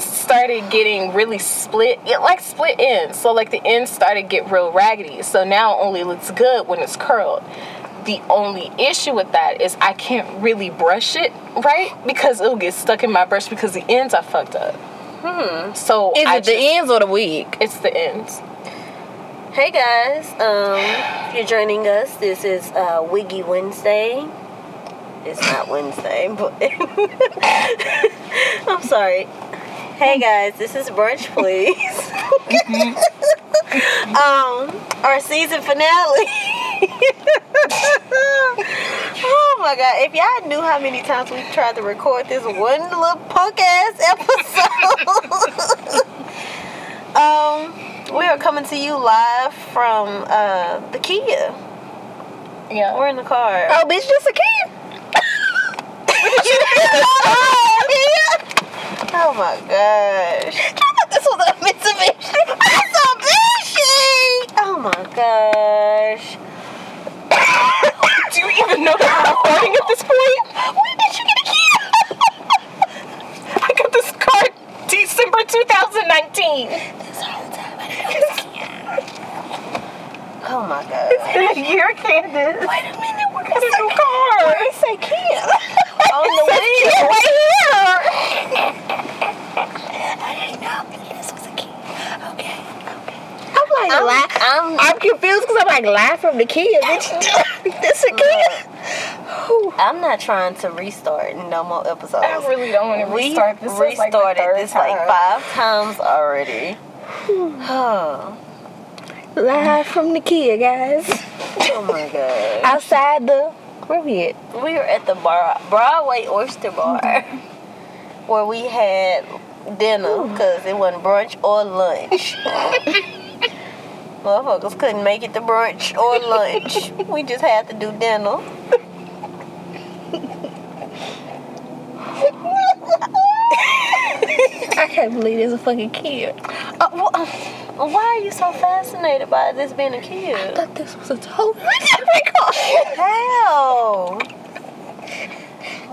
started getting really split, it like split ends. So like the ends started get real raggedy. So now it only looks good when it's curled. The only issue with that is I can't really brush it right because it'll get stuck in my brush because the ends are fucked up. Hmm. So Is I it the just- ends or the wig? It's the ends. Hey guys, um, if you're joining us, this is uh, Wiggy Wednesday. It's not Wednesday, but I'm sorry. Hey guys, this is brunch, please. um, our season finale. oh my god! If y'all knew how many times we tried to record this one little punk ass episode. um, we are coming to you live from uh, the Kia. Yeah. We're in the car. Oh, bitch, just a kid. Oh my gosh. I thought this was a Mitsubishi. Mitsubishi! Oh my gosh. Do you even know that we're recording at this point? When did you get a kid? I got this car December 2019. This whole time I didn't know it was a kid. Oh my god. In a year, Candace. Wait a minute, we're gonna new car. say, say kid. On the wheel. right here. I didn't know this was a kid. Okay, okay. I'm like, I'm, laugh. I'm, I'm confused because I'm like, laugh from the kid. Bitch, this a kid. I'm not trying to restart no more episodes. I really don't want to we restart this. is like the restarted third this like five times already. oh, Live from the kid, guys. oh my god. Outside the where we at? We were at the bar, Broadway Oyster Bar, where we had dinner because it wasn't brunch or lunch. Motherfuckers couldn't make it to brunch or lunch. We just had to do dinner. I can't believe there's a fucking kid. Uh, wh- uh, why are you so fascinated by this being a kid? I thought this was a total. How?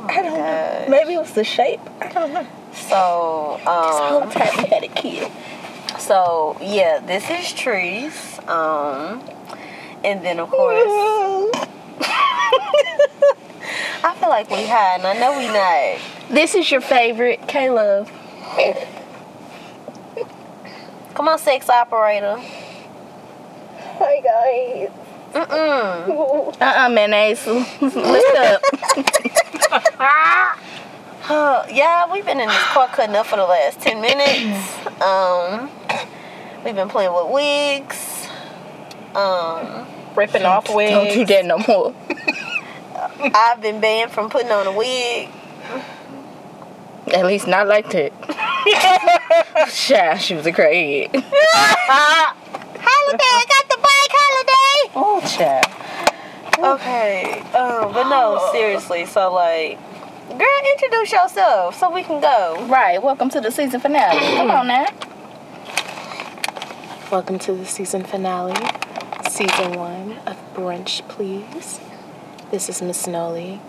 I don't know. Maybe it was the shape. I don't know. So, This whole um, time we had a kid. So yeah, this is trees. Um, and then of course, I feel like we high, and I know we not. This is your favorite, Caleb. Come on, sex operator. Hi guys. Mm-mm. Uh uh mayonnaise. Lift up. Huh, yeah, we've been in this car cutting up for the last 10 minutes. Um, we've been playing with wigs. Um, ripping off wigs. Don't do that no more. I've been banned from putting on a wig. At least not like that. Child, she was a crazy. Holiday, I got the bike holiday. Oh, child. Okay, um, but no, seriously. So like, girl, introduce yourself so we can go. Right, welcome to the season finale. Come on now. Welcome to the season finale, season one of Brunch, please. This is Miss Noli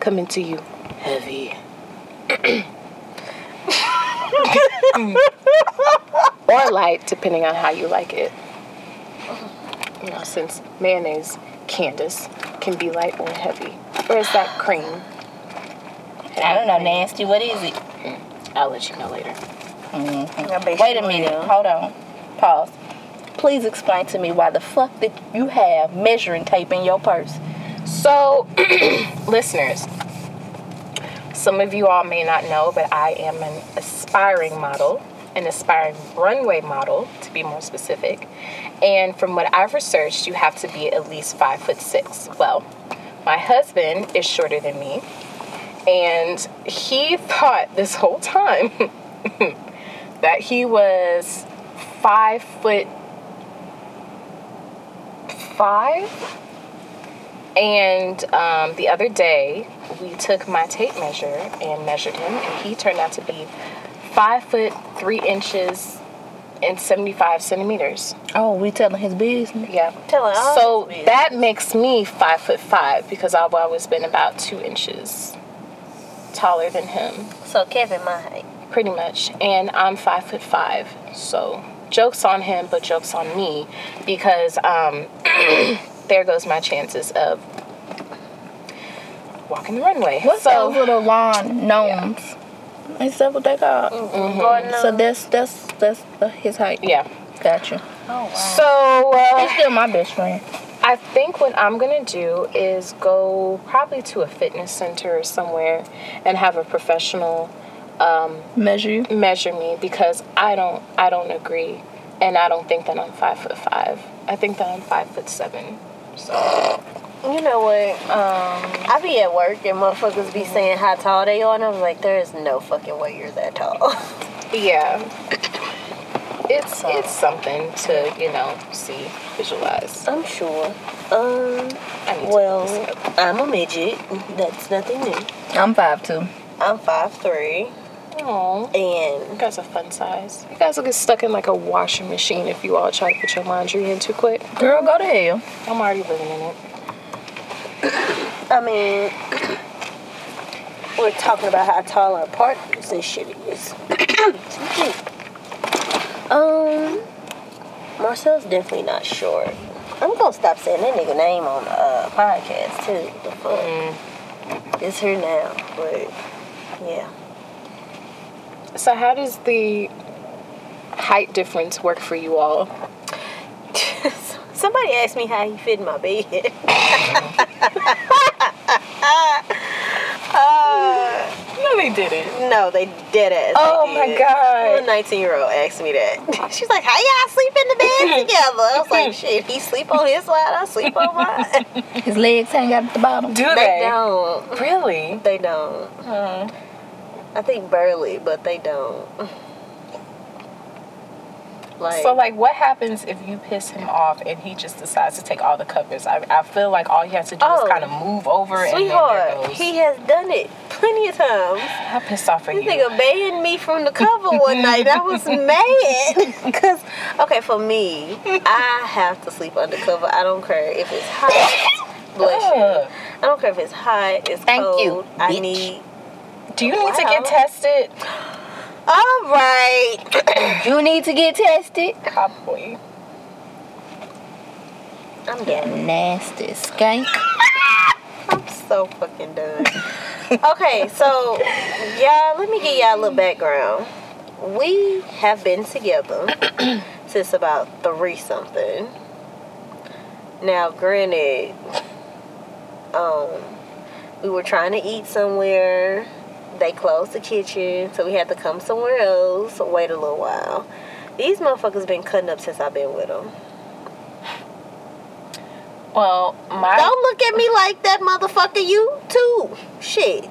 coming to you heavy. or light, depending on how you like it. You know, since mayonnaise, Candace, can be light or heavy. Or is that cream? I don't know, nasty. What is it? I'll let you know later. Mm-hmm. Wait a minute. Hold on. Pause. Please explain to me why the fuck did you have measuring tape in your purse? So, listeners, some of you all may not know, but I am an aspiring model, an aspiring runway model, to be more specific. And from what I've researched, you have to be at least five foot six. Well, my husband is shorter than me, and he thought this whole time that he was five foot five. And um, the other day, we took my tape measure and measured him, and he turned out to be five foot three inches and 75 centimeters. Oh, we telling his business. Yeah. Telling all So his that makes me five foot five because I've always been about two inches taller than him. So Kevin, my height. pretty much. And I'm five foot five, so jokes on him, but jokes on me because um, there goes my chances of walking the runway. What's so, those little lawn gnomes? Is that what they call? Mm-hmm. So that's that's that's the, his height. Yeah. Gotcha. Oh wow. So uh, He's still my best friend. I think what I'm gonna do is go probably to a fitness center or somewhere and have a professional Measure you. measure me because I don't I don't agree and I don't think that I'm five foot five. I think that I'm five foot seven. So You know what? Um, I be at work and motherfuckers be saying how tall they are, and I was like, there is no fucking way you're that tall. yeah. It's it's something to, you know, see, visualize. I'm sure. Um, I need well, look. I'm a midget. That's nothing new. I'm five two. I'm five three, Aw. You guys are fun size. You guys will get stuck in like a washing machine if you all try to put your laundry in too quick. Girl, go to hell. I'm already living in it. I mean, we're talking about how tall our partners and shit is. um, Marcel's definitely not short. I'm gonna stop saying that nigga name on the uh, podcast too. The fuck, it's her now, but yeah. So how does the height difference work for you all? Somebody asked me how he fit in my bed. uh, No, they didn't. no, they dead ass. Oh they my did. God. A 19 year old asked me that. She's like, How y'all sleep in the bed together? I was like, Shit, he sleep on his side, I sleep on mine. His legs hang out at the bottom. Do they they? don't. Really? They don't. Hmm. I think barely, but they don't. Like, So like, what happens if you piss him off and he just decides to take all the covers? I, I feel like all he has to do Oh. is kind of move over and sweetheart, then he has done it plenty of times. i pissed off are This you? nigga banned me from the cover one night. I was mad. Because, okay, for me, I have to sleep undercover. I don't care if it's hot. Bless you. I don't care if it's hot, it's Thank cold. you, I bitch. need. Do you need to get tested? All right. You need to get tested. Probably. I'm getting nasty skank. I'm so fucking done. okay, so y'all, let me give y'all a little background. We have been together since about three something. Now, granted, um, we were trying to eat somewhere. They closed the kitchen, so we had to come somewhere else. Wait a little while. These motherfuckers been cutting up since I've been with them. Well, my Don't look at me like that, motherfucker. You too. Shit.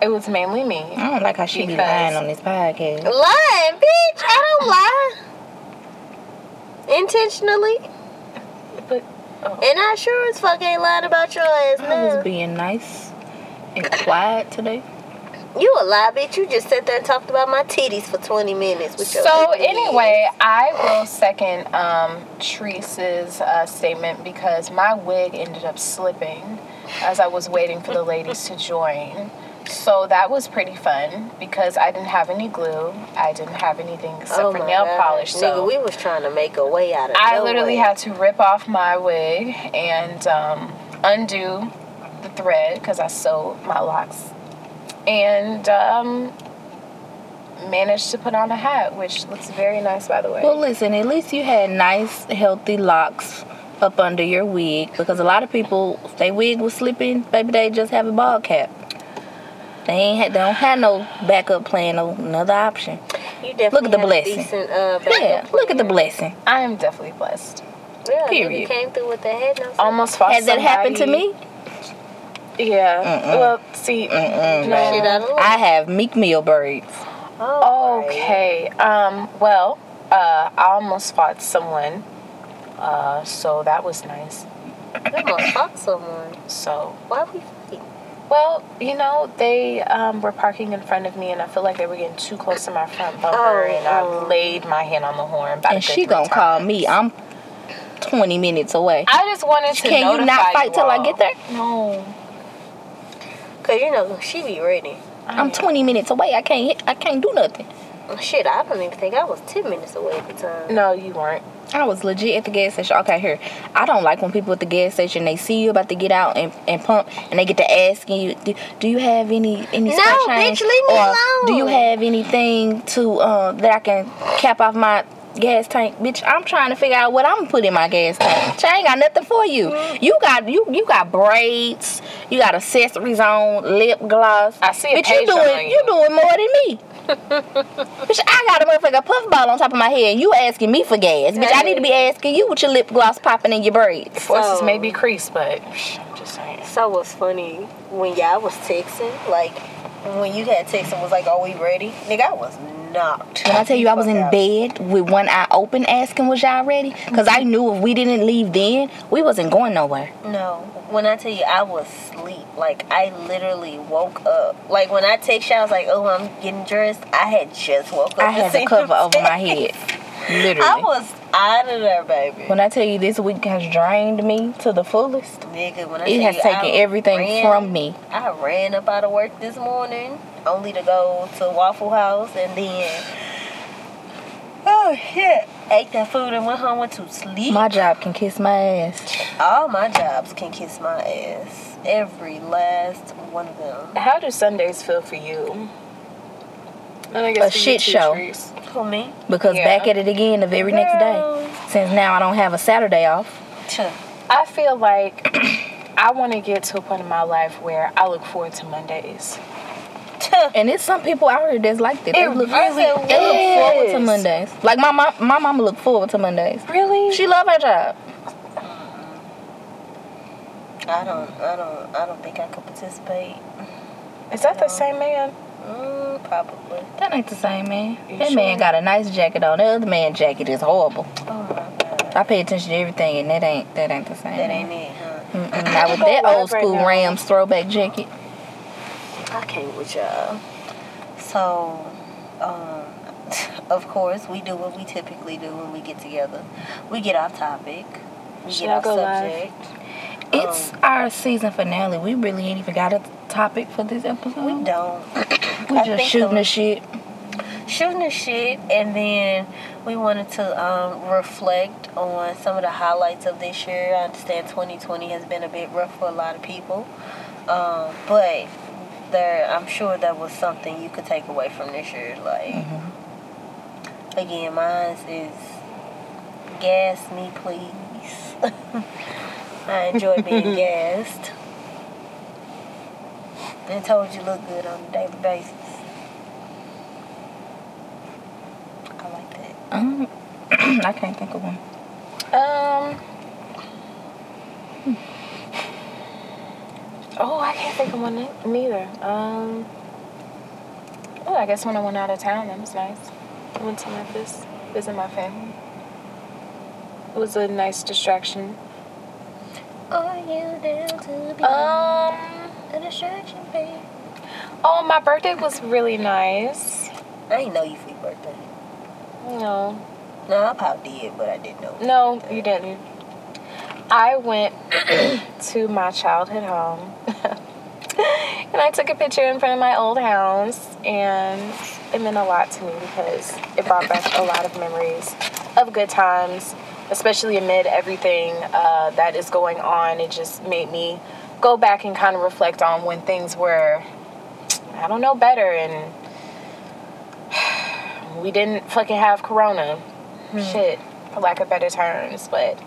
it was mainly me. I don't like how she be lying on this podcast. Lying, bitch. I don't lie. Intentionally. But oh, And I sure as fuck ain't lying about your ass I was now. being nice and quiet today. You a lie, bitch. You just sat there and talked about my titties for 20 minutes with your So ugly anyway, I will second um, Teresa's uh, statement because my wig ended up slipping as I was waiting for the ladies to join. So that was pretty fun because I didn't have any glue. I didn't have anything except Oh for nail God. polish. So Nigga, we was trying to make a way out of I no literally way. had to rip off my wig and um, undo the thread because I sewed my locks and um, managed to put on a hat, which looks very nice, by the way. Well, listen, at least you had nice, healthy locks up under your wig because a lot of people, if they wig was slipping, baby, they just have a ball cap. They ain't had, they don't have no backup plan, no another option. You definitely Look at the blessing. Decent, uh, Yeah, look at the blessing. I am definitely blessed. Yeah, Period. came through with the head. No Almost fought Has that happened to me? Yeah. Mm-mm. Well, see, Mm-mm. no. Shit out of luck. I have Meek Mill braids. Oh, Okay. Um. Well, uh, I almost fought someone. Uh. So that was nice. I must fuck someone. So Why we fight? Well, you know, they um, were parking in front of me, and I feel like they were getting too close to my front bumper, Oh, and I oh. laid my hand on the horn. And she three gonna call me. I'm 20 minutes away. I just wanted to Can you not fight you till I get there? No. Cause you know she be ready. I'm 20 minutes away. I can't hit, I can't do nothing. Shit, I don't even think I was 10 minutes away at the time. No, you weren't. I was legit at the gas station. Okay, here. I don't like when people at the gas station they see you about to get out and, and pump and they get to asking you, do, do you have any any No, spare bitch, change? leave me or alone. do you have anything to uh, that I can cap off my gas tank? Bitch, I'm trying to figure out what I'm gonna put in my gas tank. Bitch, I ain't got nothing for you. Mm. You got you you got braids. You got accessories on, lip gloss. I see a Bitch, you page on doing you. you doing more than me. Bitch, I got a motherfucking puff ball on top of my head. You asking me for gas. Bitch, I need to be asking you with your lip gloss popping in your braids. Voices So- may be creased, but I'm just saying. So what's funny when y'all was texting, like when you had texting was like, "Are we ready?" Nigga, I was knocked. When I tell you I was in out. bed with one eye open asking was y'all ready? Because I knew if we didn't leave then, we wasn't going nowhere. No, when I tell you I was asleep, like I literally woke up. Like when I text you, I was like, "Oh, I'm getting dressed." I had just woke up. I had the cover over my head. Literally. I was out of there, baby. when I tell you this week has drained me to the fullest, Nigga, when I it tell has you, taken I everything ran- from me. I ran up out of work this morning only to go to Waffle House and then oh shit, ate that food and went home went to sleep. My job can kiss my ass. All my jobs can kiss my ass. Every last one of them. How do Sundays feel for you? And I A guess for you shit show. Trees. Who me? Because Yeah. back at it again the very next day. Since now I don't have a Saturday off. I feel like I want to get to a point in my life where I look forward to Mondays. And it's some people out here that's like that. They It look, really they look forward to. Mondays. Like my mom, my mama look forward to Mondays. Really? She love her job. I don't I don't I don't think I could participate. Is that the same man? Mm, probably. That ain't the same man. You that sure? man got a nice jacket on. The other man jacket is horrible. Oh my god. I pay attention to everything, and that ain't that ain't the same. That ain't it, huh? Mm-mm, not with that old school now. Rams throwback jacket. I can't with y'all. So, um, of course, we do what we typically do when we get together. We get off topic. We Should get I off subject. live? It's Um, our season finale. We really ain't even got a topic for this episode. We don't. We I just shooting the- the shit. Shooting the shit, and then we wanted to um, reflect on some of the highlights of this year. I understand 2020 has been a bit rough for a lot of people, um, but there, I'm sure there was something you could take away from this year. Like, Mm-hmm. again, mine is gas me, please. I enjoy being gassed. And told you look good on a daily basis. I like that. Um, I can't think of one. Um. Oh, I can't think of one ne- neither. Um. Oh, I guess when I went out of town, that was nice. I went to Memphis, visit my family. It was a nice distraction. Are you down to be Um. a distraction, babe? Oh, my birthday was really nice. I didn't know you for your birthday. No, No, I probably did, but I didn't know. no, you didn't. I went to my childhood home and I took a picture in front of my old house, and it meant a lot to me because it brought back a lot of memories of good times, especially amid everything uh, that is going on. It just made me go back and kind of reflect on when things were, I don't know, better, and we didn't fucking have Corona. Shit, for lack of better terms, but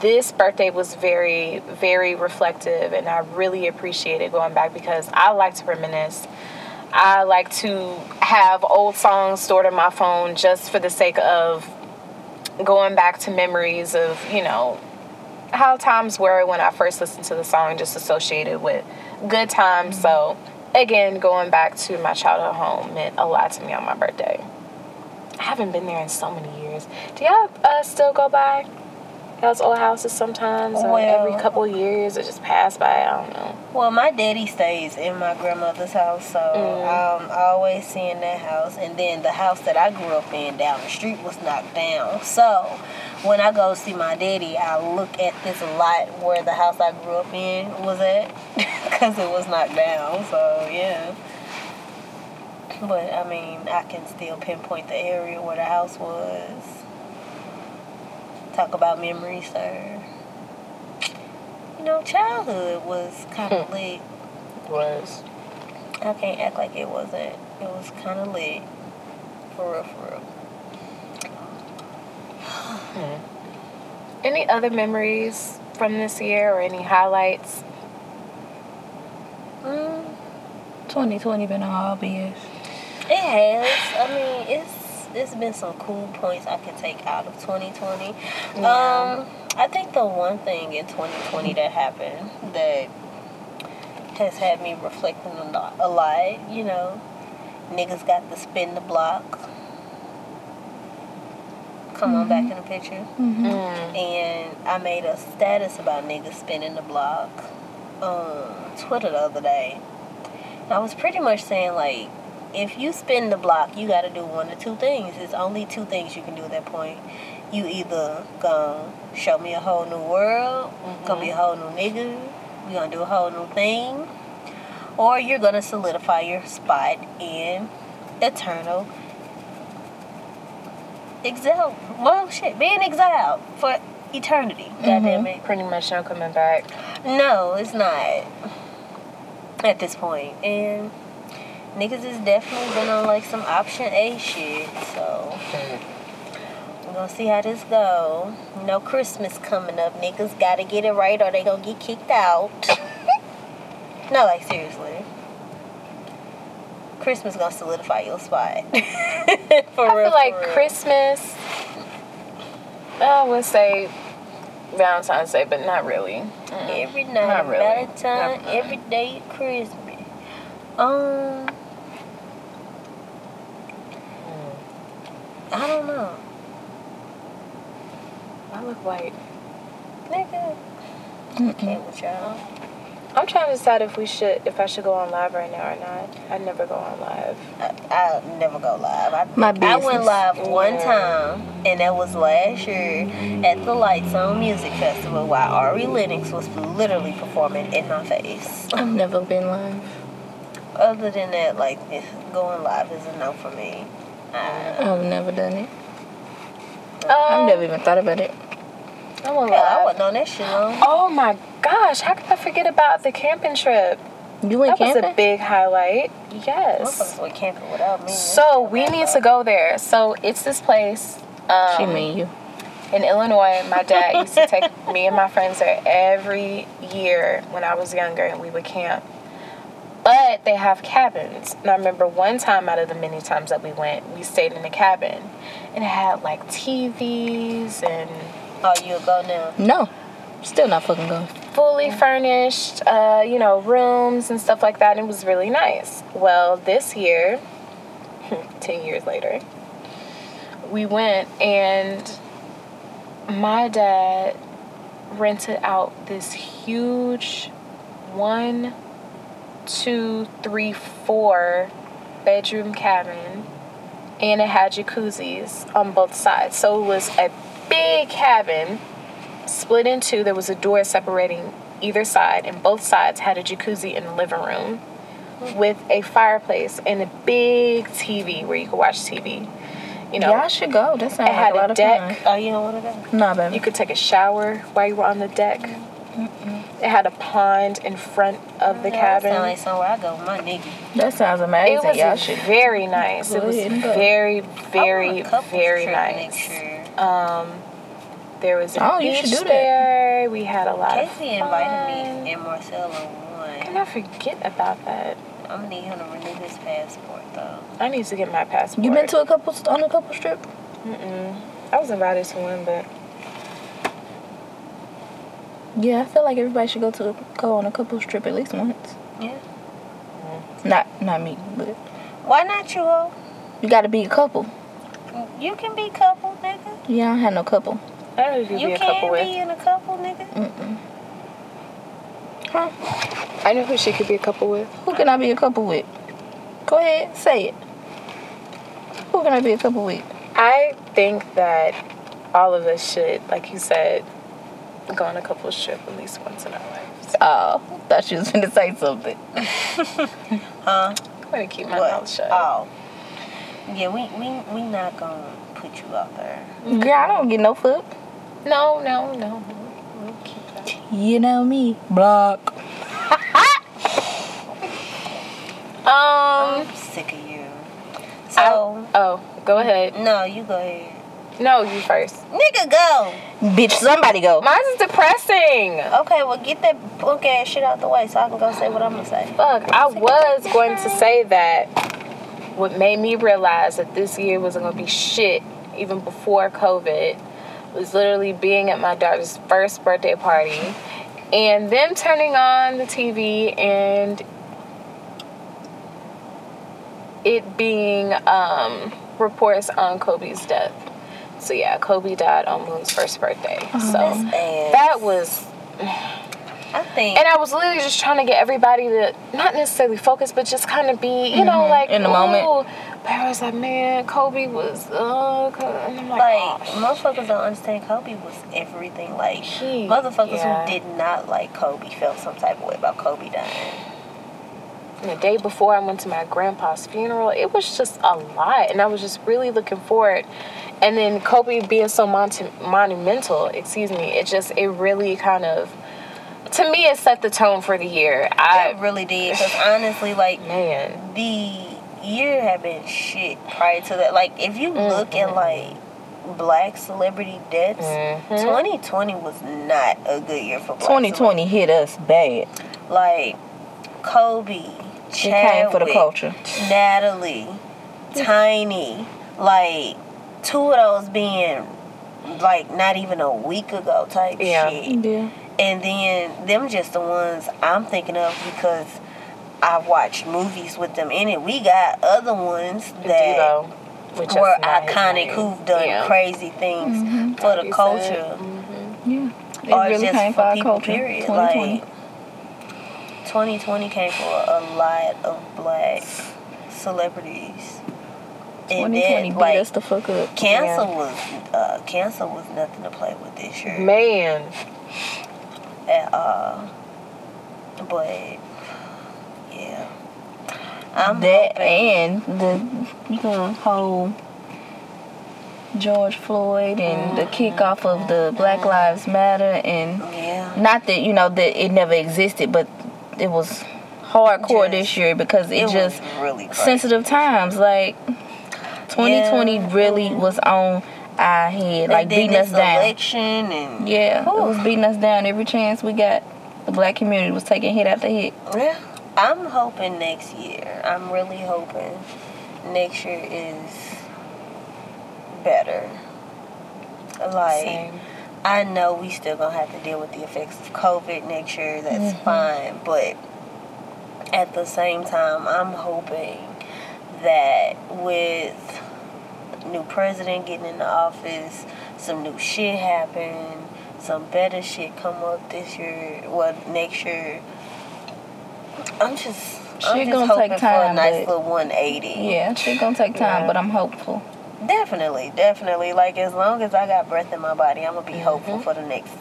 this birthday was very, very reflective, and I really appreciated going back because I like to reminisce. I like to have old songs stored on my phone just for the sake of going back to memories of, you know, how times were when I first listened to the song, just associated with good times. So, again, going back to my childhood home meant a lot to me on my birthday. I haven't been there in so many years. Do y'all uh, still go by? Y'all's old houses sometimes, or Well- every couple years, it just pass by. I don't know. Well, my daddy stays in my grandmother's house, so Mm. um, I always seeing that house. And then the house that I grew up in down the street was knocked down. So when I go see my daddy, I look at this lot where the house I grew up in was at, because it was knocked down. So yeah. But I mean, I can still pinpoint the area where the house was. Talk about memories, sir. You know, childhood was kind of lit. Was I can't act like it wasn't. It was kind of lit. For real, for real. any other memories from this year or any highlights? Mm, 2020 been a hobby years. it has. I mean, it's it's been some cool points I can take out of 2020. Yeah. Um, I think the one thing in 2020 that happened that has had me reflecting a lot, a lot you know, niggas got to spin the block. Come on back in the picture. Mm-hmm. Mm. and I made a status about niggas spinning the block on Twitter the other day. And I was pretty much saying like, if you spin the block, you got to do one or two things. It's only two things you can do at that point. You either gonna show me a whole new world, gonna be a mm-hmm. whole new nigga, we gonna do a whole new thing, or you're gonna solidify your spot in eternal exile. Well, shit, being exiled for eternity. Mm-hmm. Goddamn it. Pretty much no coming back. No, it's not. At this point, and niggas is definitely been on like some option A shit. So we're gonna see how this go. You know, Christmas coming up. Niggas gotta get it right, or they gonna get kicked out. no, like seriously. Christmas gonna solidify your spot. for I real, feel like for real. Christmas. I would say Valentine's Day, but not really. Mm. Every night, Not really. Valentine, Not- every day Christmas. Um, I don't know, I look white. nigga. Mm-mm. Y'all. I'm trying to decide if we should, if I should go on live right now or not. I never go on live. I, I'll never go live. I, My I went live one time, and that was last year at the Lights On Music Festival while Ari Lennox was literally performing in my face. I've never been live. Other than that, like going live is a no for me. I, I've never done it. Um, I've never even thought about it. I I wasn't on that shit long. Oh my gosh! How could I forget about the camping trip? You went camping? That was a big highlight. Yes. Went camping without me. So we need to go there. So it's this place. Um, she mean you. in Illinois, my dad used to take me and my friends there every year when I was younger, and we would camp. But they have cabins. And I remember one time out of the many times that we went, we stayed in a cabin, and it had like TVs and Oh, you'll go now. No. Still not fucking going. fully furnished, uh, you know, rooms and stuff like that. And it was really nice. Well, this year, 10 years later, we went and my dad rented out this huge one, two, three, four bedroom cabin and it had jacuzzis on both sides. So it was a big cabin split in two. There was a door separating either side, and both sides had a jacuzzi in the living room with a fireplace and a big TV where you could watch TV. You know, Y'all should go. That sounds it like a lot a of deck. fun. Oh, you don't want to go? Nah, baby. You could take a shower while you were on the deck. It had a pond in front of the That sound cabin. like somewhere I go my nigga. that sounds amazing. It was Y'all should. very nice. It was ahead and go. very, very, very nice. Um, there was a Oh, you should do that. We had a lot of Casey invited me and Marcella And one. I forget about that. I'm gonna need him to renew his passport though. I need to get my passport. You been to a couple on a couple strip? Mm-mm. I was invited to one, but Yeah, I feel like everybody should go to go on a couples trip at least once. Yeah. Not not me, but Why not you? ho? you got to be a couple. You can be couple, nigga. Yeah, I don't have no couple. I know You be a can't couple with. be in a couple, nigga. Mm-mm. I know who she could be a couple with. Who can I be a couple with? Go ahead, say it. Who can I be a couple with? I think that all of us should, like you said, go on a couple trip at least once in our lives. Oh, thought you was gonna say something. Huh? I'm gonna keep my What? mouth shut. Oh. Yeah, we we we not gonna put you out there. Girl, I don't get no fuck. No, no, no. We'll keep that. You know me. Block. Um. I'm sick of you. I- So oh, go ahead. no, you go ahead. No, you first. Nigga, go. Bitch, somebody go. Mine's is depressing. Okay, well get that punk ass shit out the way so I can go say what I'm gonna say. Fuck, I was going to say that what made me realize that this year wasn't going to be shit even before COVID was literally being at my daughter's first birthday party and them turning on the TV and it being um, reports on Kobe's death. So yeah, Kobe died on Moon's first birthday. So that was I think and I was literally just trying to get everybody to not necessarily focus, but just kind of be, you know, like In the moment. ooh. But I was like, man, Kobe was, uh, and I'm like, like oh, motherfuckers don't understand Kobe was everything. Like He- motherfuckers yeah. who did not like Kobe felt some type of way about Kobe dying. And the day before I went to my grandpa's funeral, it was just a lot, and I was just really looking forward. And then Kobe being so mon- monumental, excuse me, it just it really kind of, to me, it set the tone for the year. I I really did because honestly, like man, the year had been shit prior to that. Like if you look at like black celebrity deaths, Mhm. 2020 was not a good year for black 2020 hit us bad. Like Kobe, It came for the culture. Natalie, Tiny, like two of those being like not even a week ago type Yeah. shit. Yeah. And then them just the ones I'm thinking of because I watched movies with them in it. We got other ones that Devo, which were is not his iconic who've done Yeah. crazy things Mm-hmm. for the Like you culture. said. Mhm. Yeah. It Or really just came for for our people, culture. period. 2020. Like 2020 came for a lot of black celebrities. And 2020 then, beat like us the fuck up. cancer Yeah. was uh, cancer was nothing to play with this year Man, at all. But yeah, I'm that hoping- and the the whole George Floyd and the kickoff of the Black Lives Matter and yeah. not that you know that it never existed, but it was hardcore Just- this year because it, It just was really crazy. sensitive times. Like 2020 Yeah. really was on our head, like beating us down. election and Yeah, it was beating us down every chance we got. The black community was taking hit after hit. Yeah. I'm hoping next year. I'm really hoping next year is better. Like same. I know we still gonna have to deal with the effects of COVID next year. That's Mm-hmm. fine, but at the same time, I'm hoping that with new president getting in the office, some new shit happen, some better shit come up this year, well next year. I'm just, I'm just gonna hoping take for a nice little 180. Yeah, shit gonna take time, Yeah. but I'm hopeful. Definitely, definitely. Like as long as I got breath in my body, I'm gonna be Mm-hmm. hopeful for the next,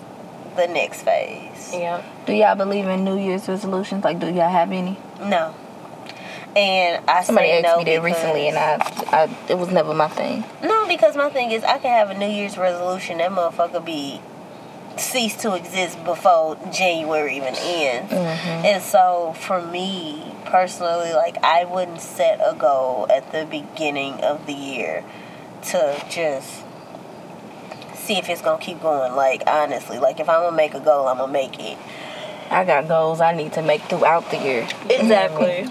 the next phase. Yeah. Do y'all believe in New Year's resolutions? Like, do y'all have any? No. And I Somebody say asked no me that recently, and I, I, it was never my thing. no because my thing is I can have a New Year's resolution that motherfucker be cease to exist before January even ends. Mm-hmm. And so for me personally, like I wouldn't set a goal at the beginning of the year to just see if it's gonna keep going. Like honestly, like if I'm gonna make a goal, I'm gonna make it. I got goals I need to make throughout the year. Exactly.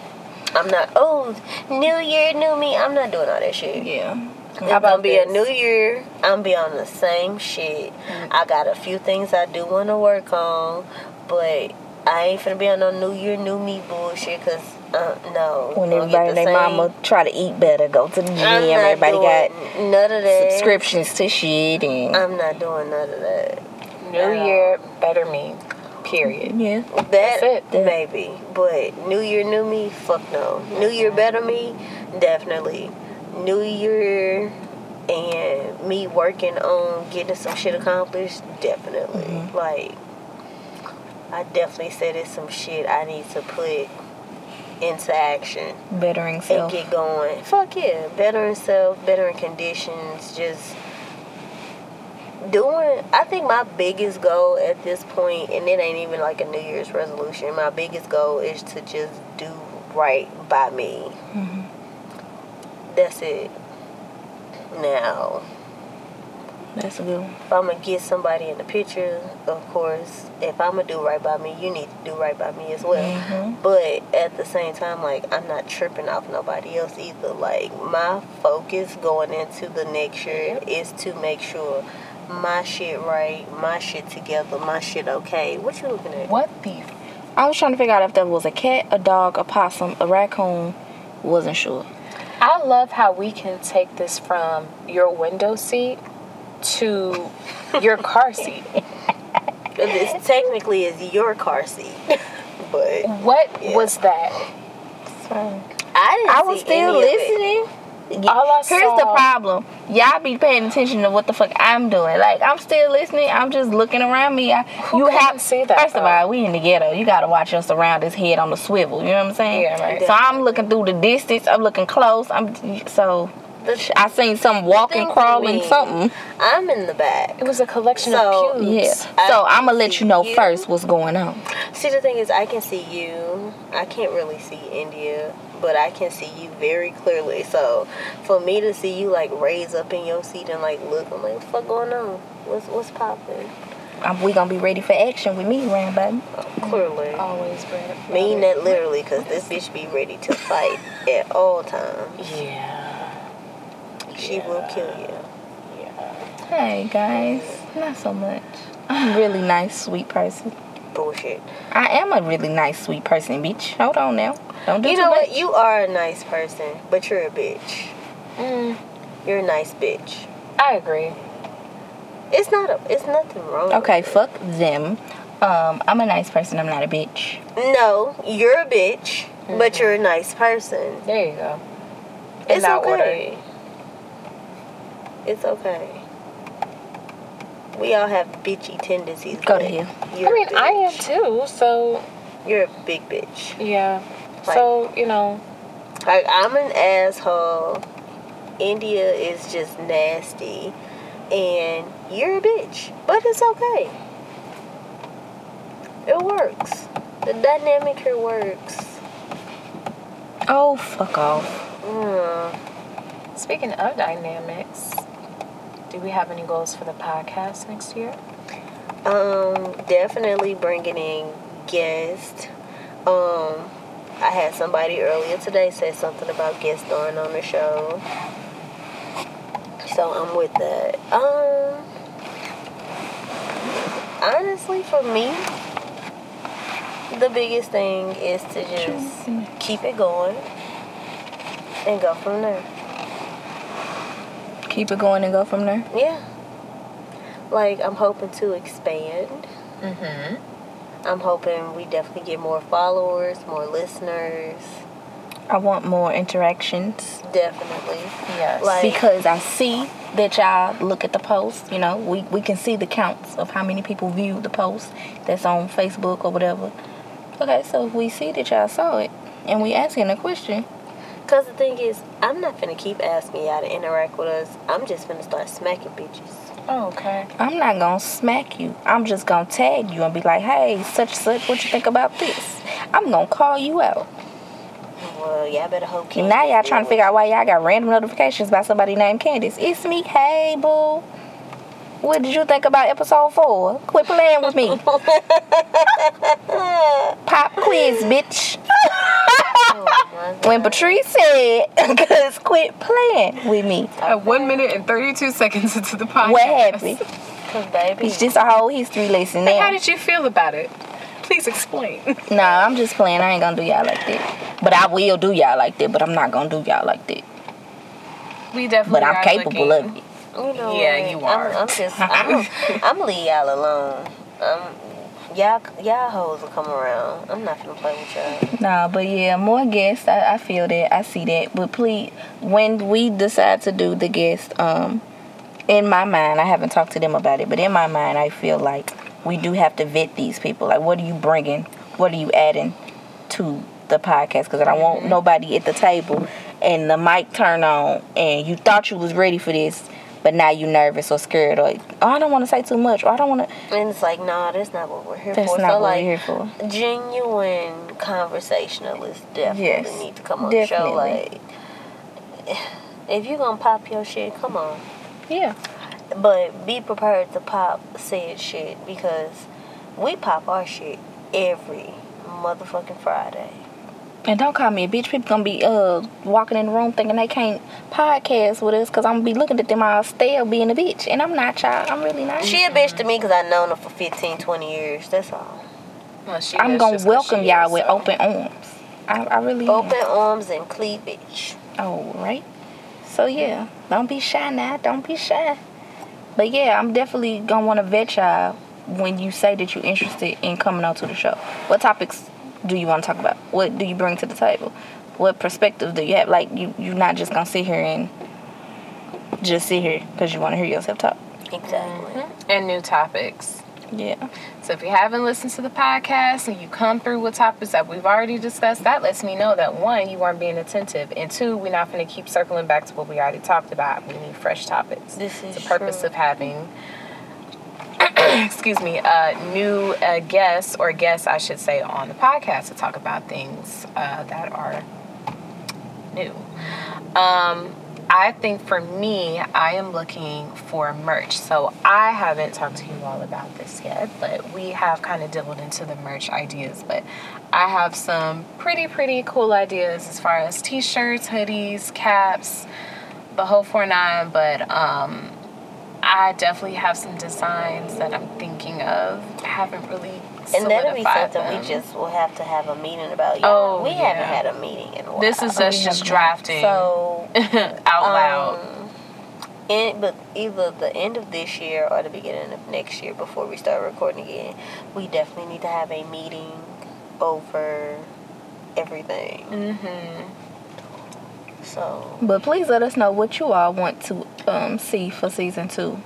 I'm not. Oh, New Year, new me. I'm not doing all that shit. Yeah. It's How about gonna be a new year. I'm gonna be on the same shit. I got a few things I do want to work on, but I ain't finna be on no New Year, new me bullshit. Cause Uh, no. When everybody and the their mama try to eat better, go to the gym. Everybody got none of that. subscriptions to shit and I'm not doing none of that. New year, better me. Period. yeah. That That's it. baby. But New Year, new me, fuck no. New Year, better me, definitely. New Year and me working on getting some shit accomplished, definitely. Mm-hmm. Like, I definitely said it's some shit I need to put into action Bettering self. and get going. Fuck yeah, bettering self, bettering conditions, just doing. I think my biggest goal at this point, and it ain't even like a New Year's resolution. My biggest goal is to just do right by me. That's it. Now, That's a good one. if I'm gonna get somebody in the picture, of course, if I'm gonna do right by me, you need to do right by me as well. Mhm. But at the same time, like I'm not tripping off nobody else either. Like my focus going into the next year is to make sure my shit right, my shit together, my shit okay. What you looking at? What the? F- I was trying to figure out if there was a cat, a dog, a possum, a raccoon. Wasn't sure. I love how we can take this from your window seat to your car seat. This technically is your car seat, but What Yeah. was that? So I didn't. I was still any of it. listening. All I Here's the problem. Y'all be paying attention to what the fuck I'm doing. Like I'm still listening. I'm just looking around me. I, Who you couldn't have see that, First of all, we in the ghetto. You gotta watch us around his head on the swivel. You know what I'm saying? Yeah, right. So I'm looking through the distance. I'm looking close. I'm so The- I seen some walking, crawling, me- something. I'm in the back. It was a collection So, of Yeah. I So I'm gonna let you know you. first what's going on. See, the thing is, I can see you. I can't really see India, but I can see you very clearly. So, for me to see you like raise up in your seat and like look, I'm like, what the fuck going on? What's what's popping? Um, we gonna be ready for action with me around, baby. Clearly, Always red. mean that literally, cause this bitch be ready to fight at all times. Yeah. She will kill you. Yeah. Hey guys, not so much. I'm a really nice, sweet person. Bullshit. I am a really nice, sweet person, bitch. Hold on now. Don't do You too know much. what? You are a nice person, but you're a bitch. Mm, You're a nice bitch. I agree. It's not a. It's nothing wrong. with Okay, it. fuck them. Um, I'm a nice person. I'm not a bitch. No, you're a bitch, but you're a nice person. There you go. In It's okay. It's okay. We all have bitchy tendencies. Go to but hell. You're I mean, I am too. So You're a big bitch. yeah. Like- so you know, Like I'm an asshole. India is just nasty, and you're a bitch. But it's okay. It works. The dynamic here works. Oh, fuck off. Mm. speaking of dynamics, do we have any goals for the podcast next year? Um, definitely bringing in guests. Um, I had somebody earlier today say something about guest starring on the show. So I'm with that. Um, honestly, for me, the biggest thing is to just keep it going and go from there. Keep it going and go from there. Yeah. Like, I'm hoping to expand. Mm-hmm. I'm hoping we definitely get more followers, more listeners. I want more interactions Definitely. Yes. Like- because I see that y'all look at the post. You know, we, we can see the counts of how many people view the post that's on Facebook or whatever. Okay, so if we see that y'all saw it and we asking a question, Because the thing is, I'm not gonna keep asking y'all to interact with us. I'm just gonna start smacking bitches. oh, okay. I'm not gonna smack you. I'm just gonna tag you and be like, hey, such such, what you think about this? I'm gonna call you out. Well, y'all better hope. And now y'all trying to figure out why y'all got random notifications by somebody named Candace. It's me. Hey, boo. What did you think about episode four? Quit playing with me. Pop quiz, bitch. When Patrice said, cause quit playing with me. At one minute and 32 seconds into the podcast. What happened? Because, baby, It's just a whole history lesson How did you feel about it? Please explain. Nah, I'm just playing. I ain't gonna do y'all like that. But I will do y'all like that. But I'm not gonna do y'all like that. We definitely. But I'm are capable looking- of it. You know Yeah, what? you I'm- are. I'm, just, I'm, I'm leave y'all alone. Um, y'all, y'all hoes will come around. I'm not gonna play with y'all. Nah, but yeah, more guests. I, I feel that. I see that. But please, when we decide to do the guest, um, in my mind, I haven't talked to them about it, but in my mind, I feel like we do have to vet these people. Like, what are you bringing? What are you adding to the podcast? Because I don't want nobody at the table and the mic turn on and you thought you was ready for this, but now you nervous or scared or oh, I don't want to say too much or I don't want to. And it's like, nah, that's not what we're here That's for. not so what like, we're here for. genuine conversationalists definitely Yes, need to come on the show. Like, if you're gonna pop your shit, come on. Yeah. But be prepared to pop said shit because we pop our shit every motherfucking Friday. And don't call me a bitch. People gonna be uh walking in the room thinking they can't podcast with us because I'm gonna be looking at them all stale being a bitch. And I'm not, y'all. I'm really not. She a bitch to me because I've known her for 15, 20 years. That's all. Well, she I'm gonna welcome y'all is, with so. open arms. I, I really am. Open arms and cleavage. Oh, right. So yeah, don't be shy now. Don't be shy. But yeah, I'm definitely gonna want to vet y'all when you say that you're interested in coming out to the show. What topics do you want to talk about? What do you bring to the table? What perspective do you have? Like you, you're not just gonna sit here and just sit here because you want to hear yourself talk. Exactly. Mm-hmm. and new topics. Yeah. So if you haven't listened to the podcast and you come through with topics that we've already discussed, that lets me know that one, you weren't being attentive, and two, we're not going to keep circling back to what we already talked about. We need fresh topics. This is the purpose true. of having. excuse me, uh, new uh, guests or guests, I should say, on the podcast to talk about things uh, that are new. Um, I think for me, I am looking for merch. So I haven't talked to you all about this yet, but we have kind of dabbled into the merch ideas. But I have some pretty, pretty cool ideas as far as t shirts, hoodies, caps, the whole 4 9. But um, I definitely have some designs that I'm thinking of. Haven't really And that'll be solidified something them. we just will have to have a meeting about. Yeah, Oh, we yeah. haven't had a meeting in a while. This is us just drafting so out loud. um, in, but either the end of this year or the beginning of next year before we start recording again, we definitely need to have a meeting over everything. Mm-hmm. So But please let us know what you all want to um, see for season two.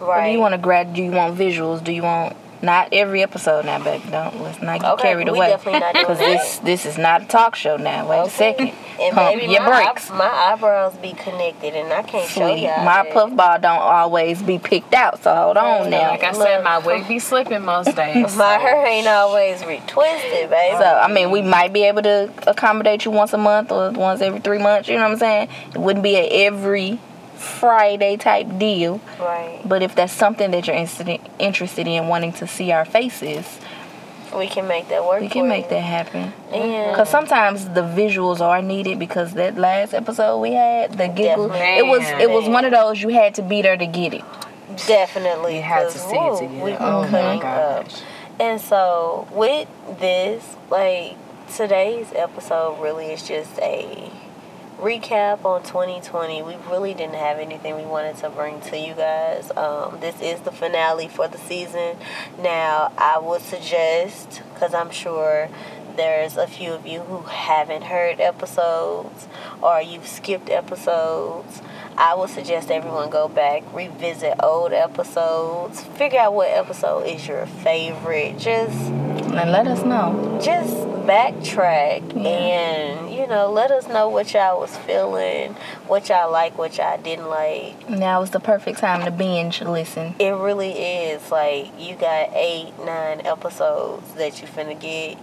Or right. do you want to grad? Do you want visuals? Do you want not every episode now, baby? Don't let's not get Okay, carried we away. definitely not Because this this is not a talk show now. Wait a second. And Pump maybe your my, brakes. eye- my eyebrows be connected, and I can't show y'all. my that. puffball don't always be picked out, so hold on now. Like I said, my wig be slipping most days. My hair ain't always retwisted, baby. So I mean, we might be able to accommodate you once a month or once every three months. You know what I'm saying? It wouldn't be a every Friday type deal. right. But if that's something that you're interested interested in, wanting to see our faces, We can make that work. we can for make you. that happen. And Because sometimes the visuals are needed because that last episode we had, the giggle, Definitely. it was it was one of those you had to be there to get it. definitely You had to see it woo, to get we it. were Oh my cutting up. gosh. And so with this, like today's episode really is just a recap on 2020. We really didn't have anything we wanted to bring to you guys. Um, this is the finale for the season. Now, I would suggest, because I'm sure there's a few of you who haven't heard episodes or you've skipped episodes. I would suggest everyone go back, revisit old episodes, figure out what episode is your favorite. Just And let us know. just backtrack Yeah. and you know let us know what y'all was feeling what y'all like what y'all didn't like Now is the perfect time to binge listen. it really is like you got eight nine episodes that you finna get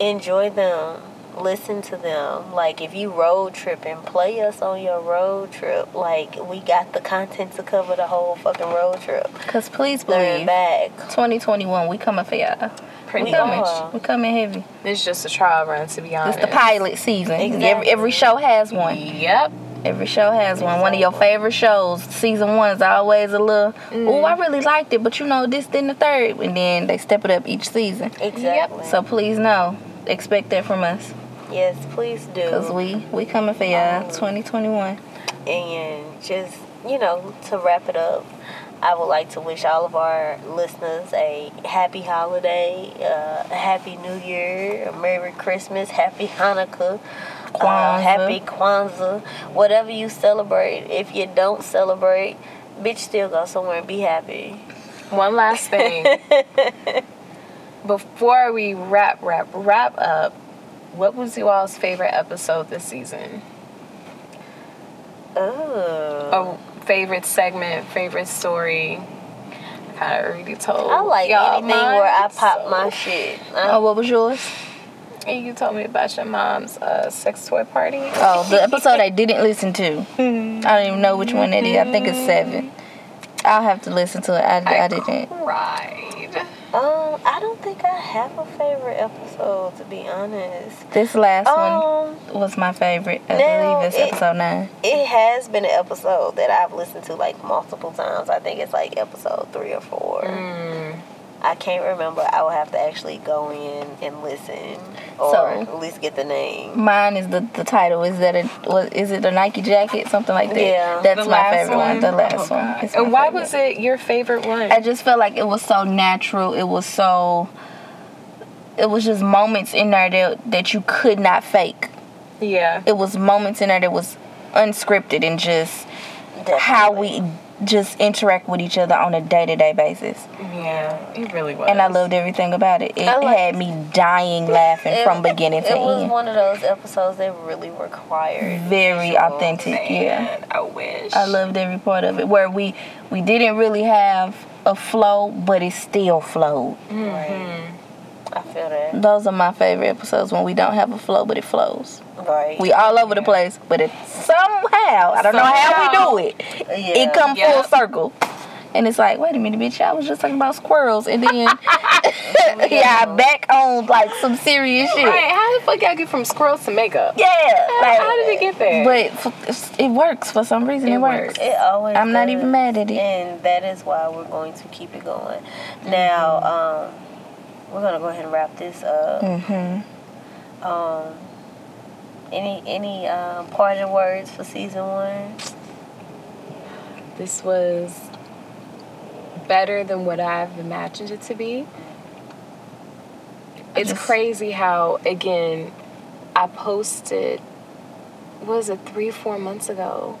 enjoy them listen to them like if you road tripping play us on your road trip like we got the content to cover the whole fucking road trip Cause please learn believe, back 2021 we coming for y'all. Pretty We We coming. are. We coming heavy. It's just a trial run, to be honest. It's the pilot season. Exactly. Every every show has one. Yep. Every show has one. One of your favorite shows, season one is always a little. Oh, I mm. really liked it, but you know this, then the third, and then they step it up each season. Exactly. So please know, expect that from us, yes, please do. cause we we coming for y'all, 2021. And just, you know, to wrap it up, I would like to wish all of our listeners a happy holiday, uh, a happy new year, a Merry Christmas, happy Hanukkah, uh, happy Kwanzaa, whatever you celebrate. If you don't celebrate, bitch, still go somewhere and be happy. One last thing. Before we wrap, wrap, wrap up, what was you all's favorite episode this season? Oh. A favorite segment, favorite story? I kind of already told. I like y'all anything where I pop so- my shit. Oh, what was yours? And you told me about your mom's uh, sex toy party. Oh, the episode I didn't listen to. I don't even know which one that is. I think it's seven. I'll have to listen to it. I, I didn't. cried. Um, I don't think I have a favorite episode to be honest. This last one Um, was my favorite. I believe it's it- episode nine. it has been an episode that I've listened to like multiple times. I think it's like episode three or four. Mm. I can't remember. I will have to actually go in and listen, or So- at least get the name. Mine is the, the title. Is that a what, is it a Nike jacket? Something like that. Yeah. That's my favorite one. The last Oh, one. God. It's my And why favorite. was it your favorite one? I just felt like it was so natural. It was so. It was just moments in there that that you could not fake. yeah. It was moments in there that was unscripted and just how we just interact with each other on a day to day basis. Yeah, it really was. And I loved everything about it. It like- had me dying laughing It- from beginning to end. It was end. one of those episodes that really required Very visuals. authentic, yeah. I wish. I loved every part of it. Where we we didn't really have a flow, but it still flowed. Right. Mm-hmm. I feel that. Those are my favorite episodes when we don't have a flow, but it flows. Right. We all over the place, but it somehow I don't know how we do it. yeah. It come full circle. And it's like, wait a minute, bitch, I was just talking about squirrels, and then yeah, back on like some serious shit. Right, how the fuck y'all get from squirrels to makeup? Yeah, like, how did it get there? But f- it works for some reason. It, It works. works. It always. I'm not even mad at it. and that is why we're going to keep it going. Now, um, we're gonna go ahead and wrap this up. Mm-hmm. Um, any any um, parting words for season one? This was better than what I've imagined it to be. It's just- crazy how, again, I posted, was it, three, four months ago?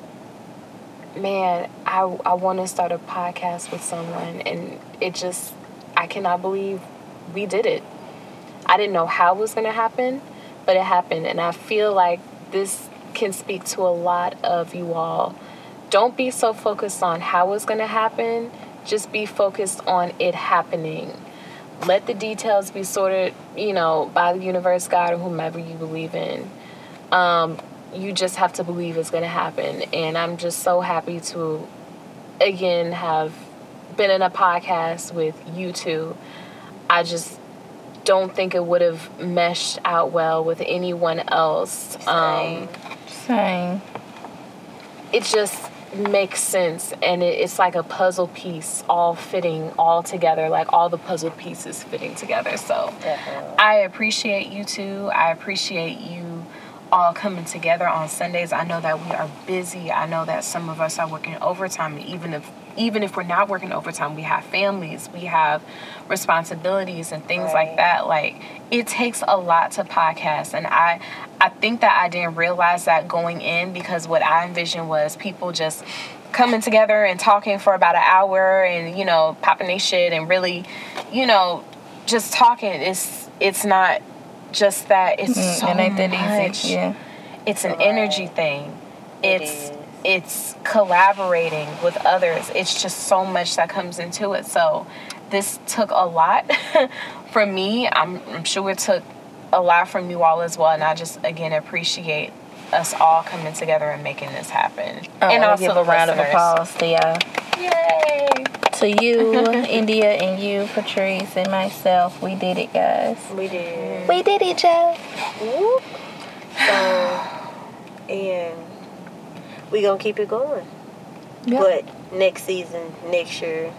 Man, I, I want to start a podcast with someone, and it just, I cannot believe we did it. I didn't know how it was going to happen, but it happened. And I feel like this can speak to a lot of you all. Don't be so focused on how it's going to happen, just be focused on it happening. Let the details be sorted, you know, by the universe, God, or whomever you believe in. Um, you just have to believe it's going to happen. And I'm just so happy to, again, have been in a podcast with you two. I just don't think it would have meshed out well with anyone else. Um, Same. it just makes sense and it, it's like a puzzle piece all fitting all together like all the puzzle pieces fitting together so Definitely. i appreciate you two i appreciate you all coming together on sundays i know that we are busy i know that some of us are working overtime and even if even if we're not working overtime we have families we have responsibilities and things like that like it takes a lot to podcast and i i think that i didn't realize that going in because what i envisioned was people just coming together and talking for about an hour and you know popping their shit and really you know just talking it's it's not just that it's so Mm, it ain't that much. Yeah. it's an Right. energy thing It it's is. It's collaborating with others it's just so much that comes into it so this took a lot from me I'm, I'm sure it took a lot from you all as well and i just again appreciate us all coming together and making this happen I and want also give a the round of applause to y'all. yay To you, India, and you, Patrice, and myself. We did it, guys. We did. We did it. Whoop. So, and we gonna keep it going. Yep. But next season, next year,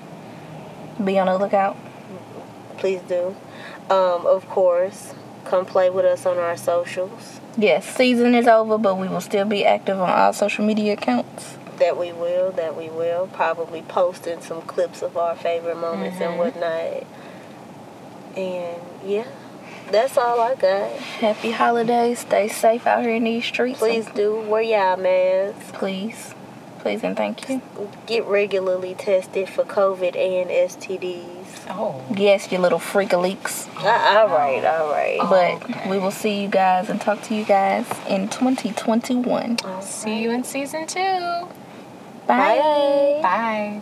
Be on the lookout. please do. Um, of course, come play with us on our socials. Yes, season is over, but we will still be active on all social media accounts. That we will, that we will. Probably posting some clips of our favorite moments and whatnot. And yeah, that's all I got. Happy holidays. Stay safe out here in these streets. Please do wear y'all masks. Please. Please and thank you. Get regularly tested for COVID and STDs. Oh. Yes, you little freak leaks. Ah, all right, all right. But Okay. we will see you guys and talk to you guys in 2021. See you in season two. Bye. Bye. Bye.